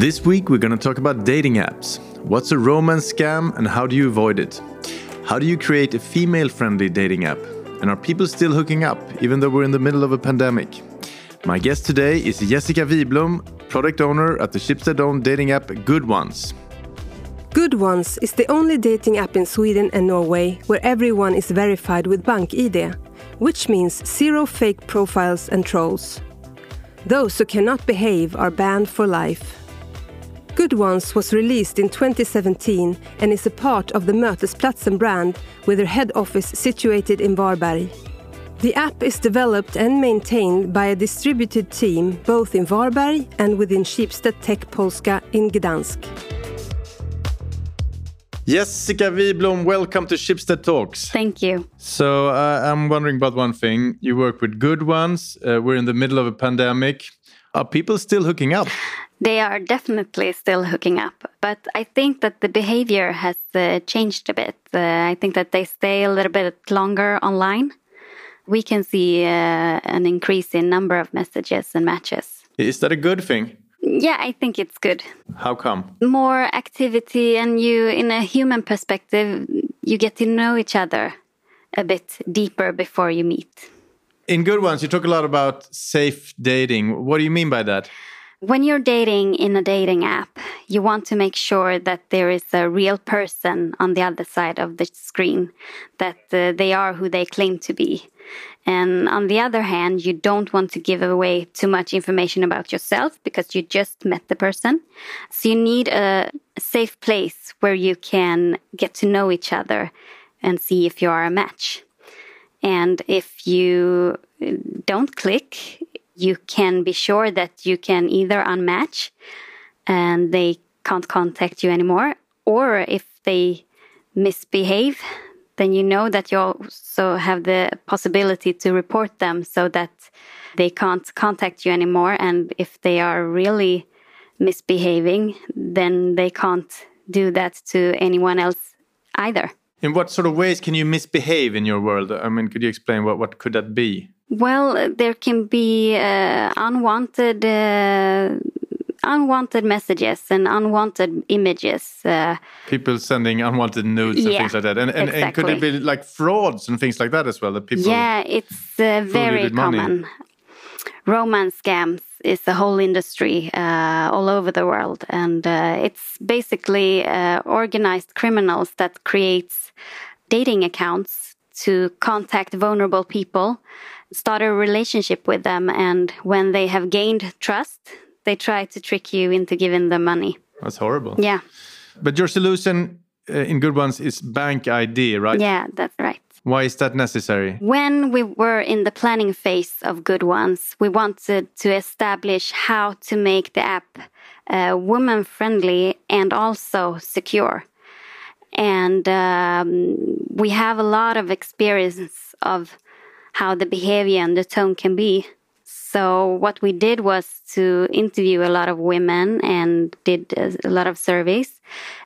This week, we're going to talk about dating apps. What's a romance scam and how do you avoid it? How do you create a female friendly dating app? And are people still hooking up, even though we're in the middle of a pandemic? My guest today is Jessica Wiblom, product owner at the Schibsted owned dating app GoodOnes. Good Ones is the only dating app in Sweden and Norway where everyone is verified with bank BankID, which means zero fake profiles and trolls. Those who cannot behave are banned for life. GoodOnes was released in 2017 and is a part of the Mötesplatsen brand with their head office situated in Varberg. The app is developed and maintained by a distributed team both in Varberg and within Schibsted Tech Polska in Gdansk. Jessica Wiblom, welcome to Schibsted Talks. Thank you. So, uh, I'm wondering about one thing. You work with GoodOnes. Uh, we're in the middle of a pandemic. Are people still hooking up? They are definitely still hooking up, but I think that the behavior has uh, changed a bit. Uh, I think that they stay a little bit longer online. We can see uh, an increase in number of messages and matches. Is that a good thing? Yeah, I think it's good. How come? More activity, and you, in a human perspective, you get to know each other a bit deeper before you meet. In GoodOnes, you talk a lot about safe dating. What do you mean by that? When you're dating in a dating app, you want to make sure that there is a real person on the other side of the screen, that uh, they are who they claim to be. And on the other hand, you don't want to give away too much information about yourself because you just met the person. So you need a safe place where you can get to know each other and see if you are a match. And if you don't click, you can be sure that you can either unmatch and they can't contact you anymore, or if they misbehave, then you know that you also have the possibility to report them so that they can't contact you anymore. And if they are really misbehaving, then they can't do that to anyone else either. In what sort of ways can you misbehave in your world? I mean, could you explain what, what could that be? Well, there can be uh, unwanted uh, unwanted messages and unwanted images. Uh, people sending unwanted nudes and things like that. And, and, exactly. and, could it be like frauds and things like that as well? That people yeah, it's uh, very common. Romance scams is a whole industry uh, all over the world, and uh, it's basically organized criminals that creates dating accounts to contact vulnerable people start a relationship with them. And when they have gained trust, they try to trick you into giving them money. That's horrible. Yeah. But your solution uh, in GoodOnes is bank ID, right? Yeah, that's right. Why is that necessary? When we were in the planning phase of GoodOnes, we wanted to establish how to make the app uh, woman friendly and also secure. And um, we have a lot of experience of how the behavior and the tone can be. So what we did was to interview a lot of women and did a lot of surveys.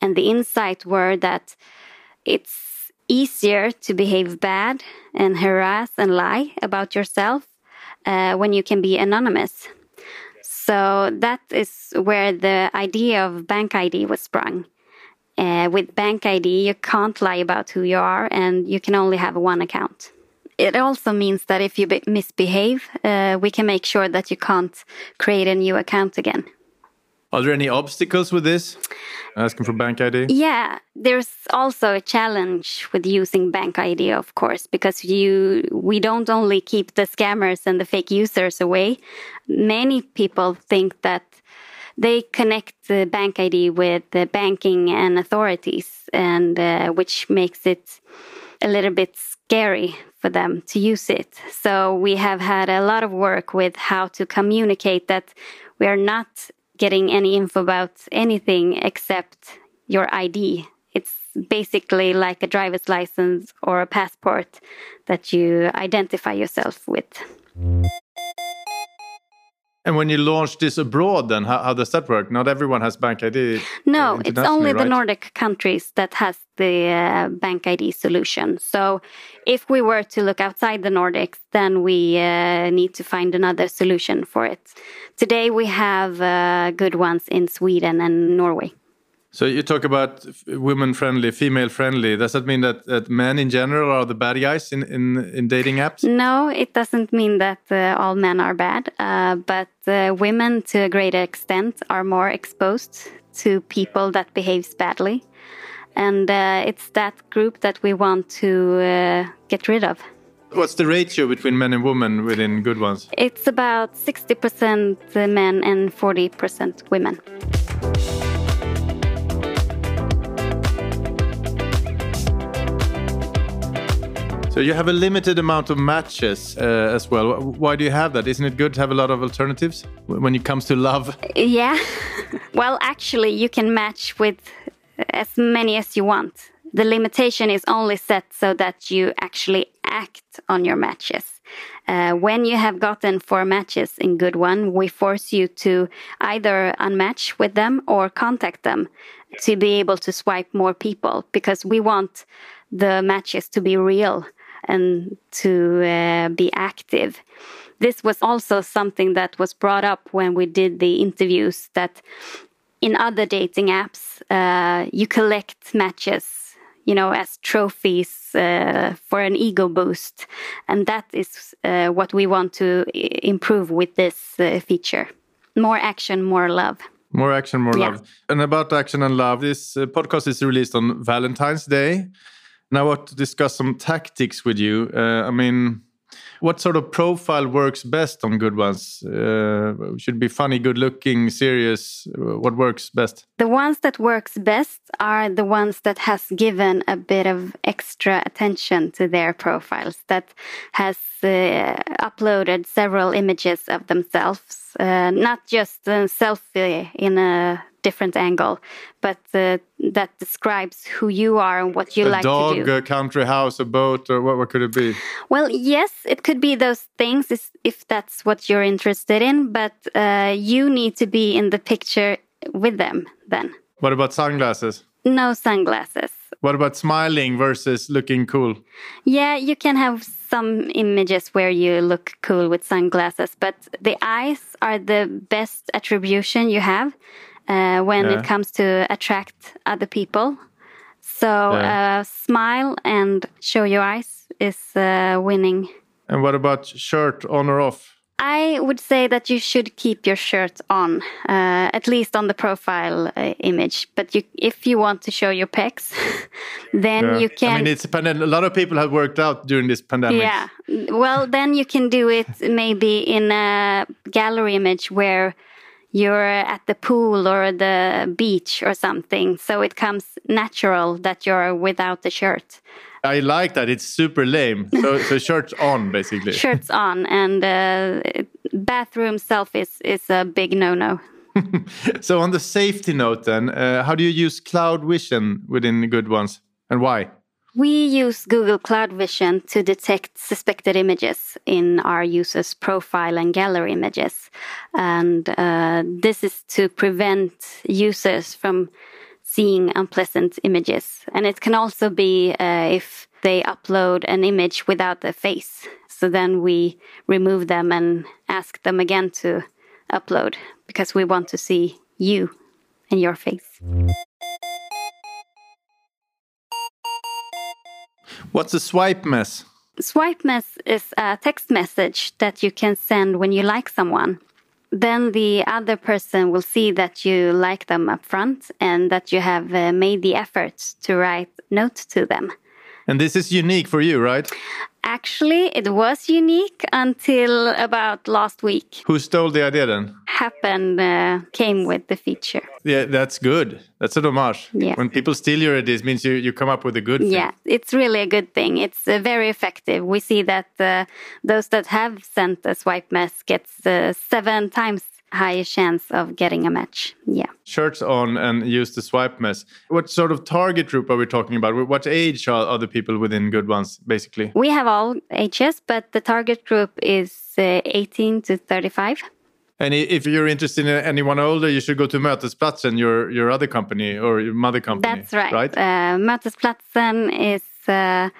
And the insight were that it's easier to behave bad and harass and lie about yourself uh, when you can be anonymous. So that is where the idea of bank ID was sprung. Uh, with BankID, you can't lie about who you are and you can only have one account it also means that if you misbehave, uh, we can make sure that you can't create a new account again. Are there any obstacles with this? Asking for bank ID? Yeah, there's also a challenge with using bank ID, of course, because you we don't only keep the scammers and the fake users away. Many people think that they connect the bank ID with the banking and authorities, and uh, which makes it a little bit scary for them to use it. So we have had a lot of work with how to communicate that we are not getting any info about anything except your ID. It's basically like a driver's license or a passport that you identify yourself with. And when you launch this abroad, then how, how does that work? Not everyone has Bank ID. No, uh, it's only the? Nordic countries that has the uh, Bank ID solution. So if we were to look outside the Nordics, then we uh, need to find another solution for it. Today we have uh, GoodOnes in Sweden and Norway. So you talk about women friendly, female friendly. Does that mean that, that men in general are the bad guys in, in, in dating apps? No, it doesn't mean that uh, all men are bad, uh, but uh, women to a greater extent are more exposed to people that behaves badly. And uh, it's that group that we want to uh, get rid of. What's the ratio between men and women within GoodOnes? It's about 60% men and 40% women. So you have a limited amount of matches uh, as well. Why do you have that? Isn't it good to have a lot of alternatives when it comes to love? Yeah. well, actually, you can match with as many as you want. The limitation is only set so that you actually act on your matches. Uh, when you have gotten four matches in Good One, we force you to either unmatch with them or contact them to be able to swipe more people because we want the matches to be real and to uh, be active. This was also something that was brought up when we did the interviews that in other dating apps, uh, you collect matches, you know, as trophies uh, for an ego boost. And that is uh, what we want to improve with this uh, feature. More action, more love. More action, more Yeah. love. And about action and love, this uh, podcast is released on Valentine's Day. Now, I want to discuss some tactics with you. Uh, I mean, what sort of profile works best on GoodOnes? Uh, should be funny, good looking, serious. Uh, What works best? The ones that works best are the ones that has given a bit of extra attention to their profiles that has uh, uploaded several images of themselves uh, not just a selfie in a different angle but uh, that describes who you are and what you a like dog, to do a country house, a boat, or what, what could it be? well, yes, it could be those things if that's what you're interested in, but uh, you need to be in the picture with them then. What about sunglasses? No sunglasses. What about smiling versus looking cool? Yeah, you can have some images where you look cool with sunglasses, but the eyes are the best attribution you have uh, when Yeah. it comes to attract other people. So Yeah. uh, smile and show your eyes is uh, winning. And what about shirt on or off? I would say that you should keep your shirt on, uh, at least on the profile uh, image. But you, if you want to show your pecs, then Yeah. you can. I mean, it's a pandemic. A lot of people have worked out during this pandemic. Yeah. Well, then you can do it maybe in a gallery image where you're at the pool or the beach or something. So it comes natural that you're without the shirt. I like that. It's super lame. So, so shirts on, basically. Shirts on and uh, bathroom selfies is a big no no. So, on the safety note, then, uh, how do you use cloud vision within GoodOnes, and why? We use Google Cloud Vision to detect suspected images in our users' profile and gallery images. And uh, this is to prevent users from seeing unpleasant images. And it can also be uh, if they upload an image without a face. So then we remove them and ask them again to upload because we want to see you and your face. What's a swipe mess? Swipe mess is a text message that you can send when you like someone. Then the other person will see that you like them up front and that you have uh, made the effort to write note to them. And this is unique for you, right? Actually, it was unique until about last week. Who stole the idea then? Happn uh, came with the feature. Yeah, that's good. That's a homage. Yeah. When people steal your ideas, means you, you come up with a good thing. Yeah, it's really a good thing. It's uh, very effective. We see that uh, those that have sent a swipe mess gets uh, seven times higher chance of getting a match. Yeah. Shirts on and use the swipe mess. What sort of target group are we talking about? What age are, are the people within GoodOnes, basically? We have all ages, but the target group is uh, 18 to 35. And if you're interested in anyone older, you should go to Mötesplatsen, your your other company or your mother company. That's right. Right. Uh, Mötesplatsen is uh,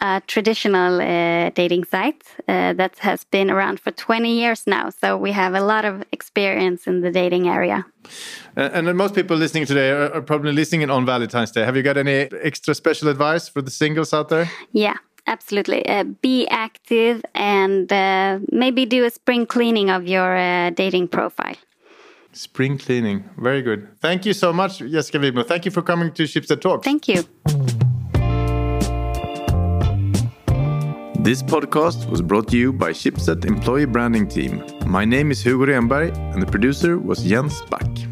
a traditional uh, dating site uh, that has been around for 20 years now. So we have a lot of experience in the dating area. And, and most people listening today are, are probably listening on Valentine's Day. Have you got any extra special advice for the singles out there? Yeah. Absolutely. Uh, be active and uh, maybe do a spring cleaning of your uh, dating profile. Spring cleaning. Very good. Thank you so much, Jessica Wiblom. Thank you for coming to Schibsted Talks. Thank you. This podcast was brought to you by Schibsted Employee Branding Team. My name is Hugo Renberg and the producer was Jens Back.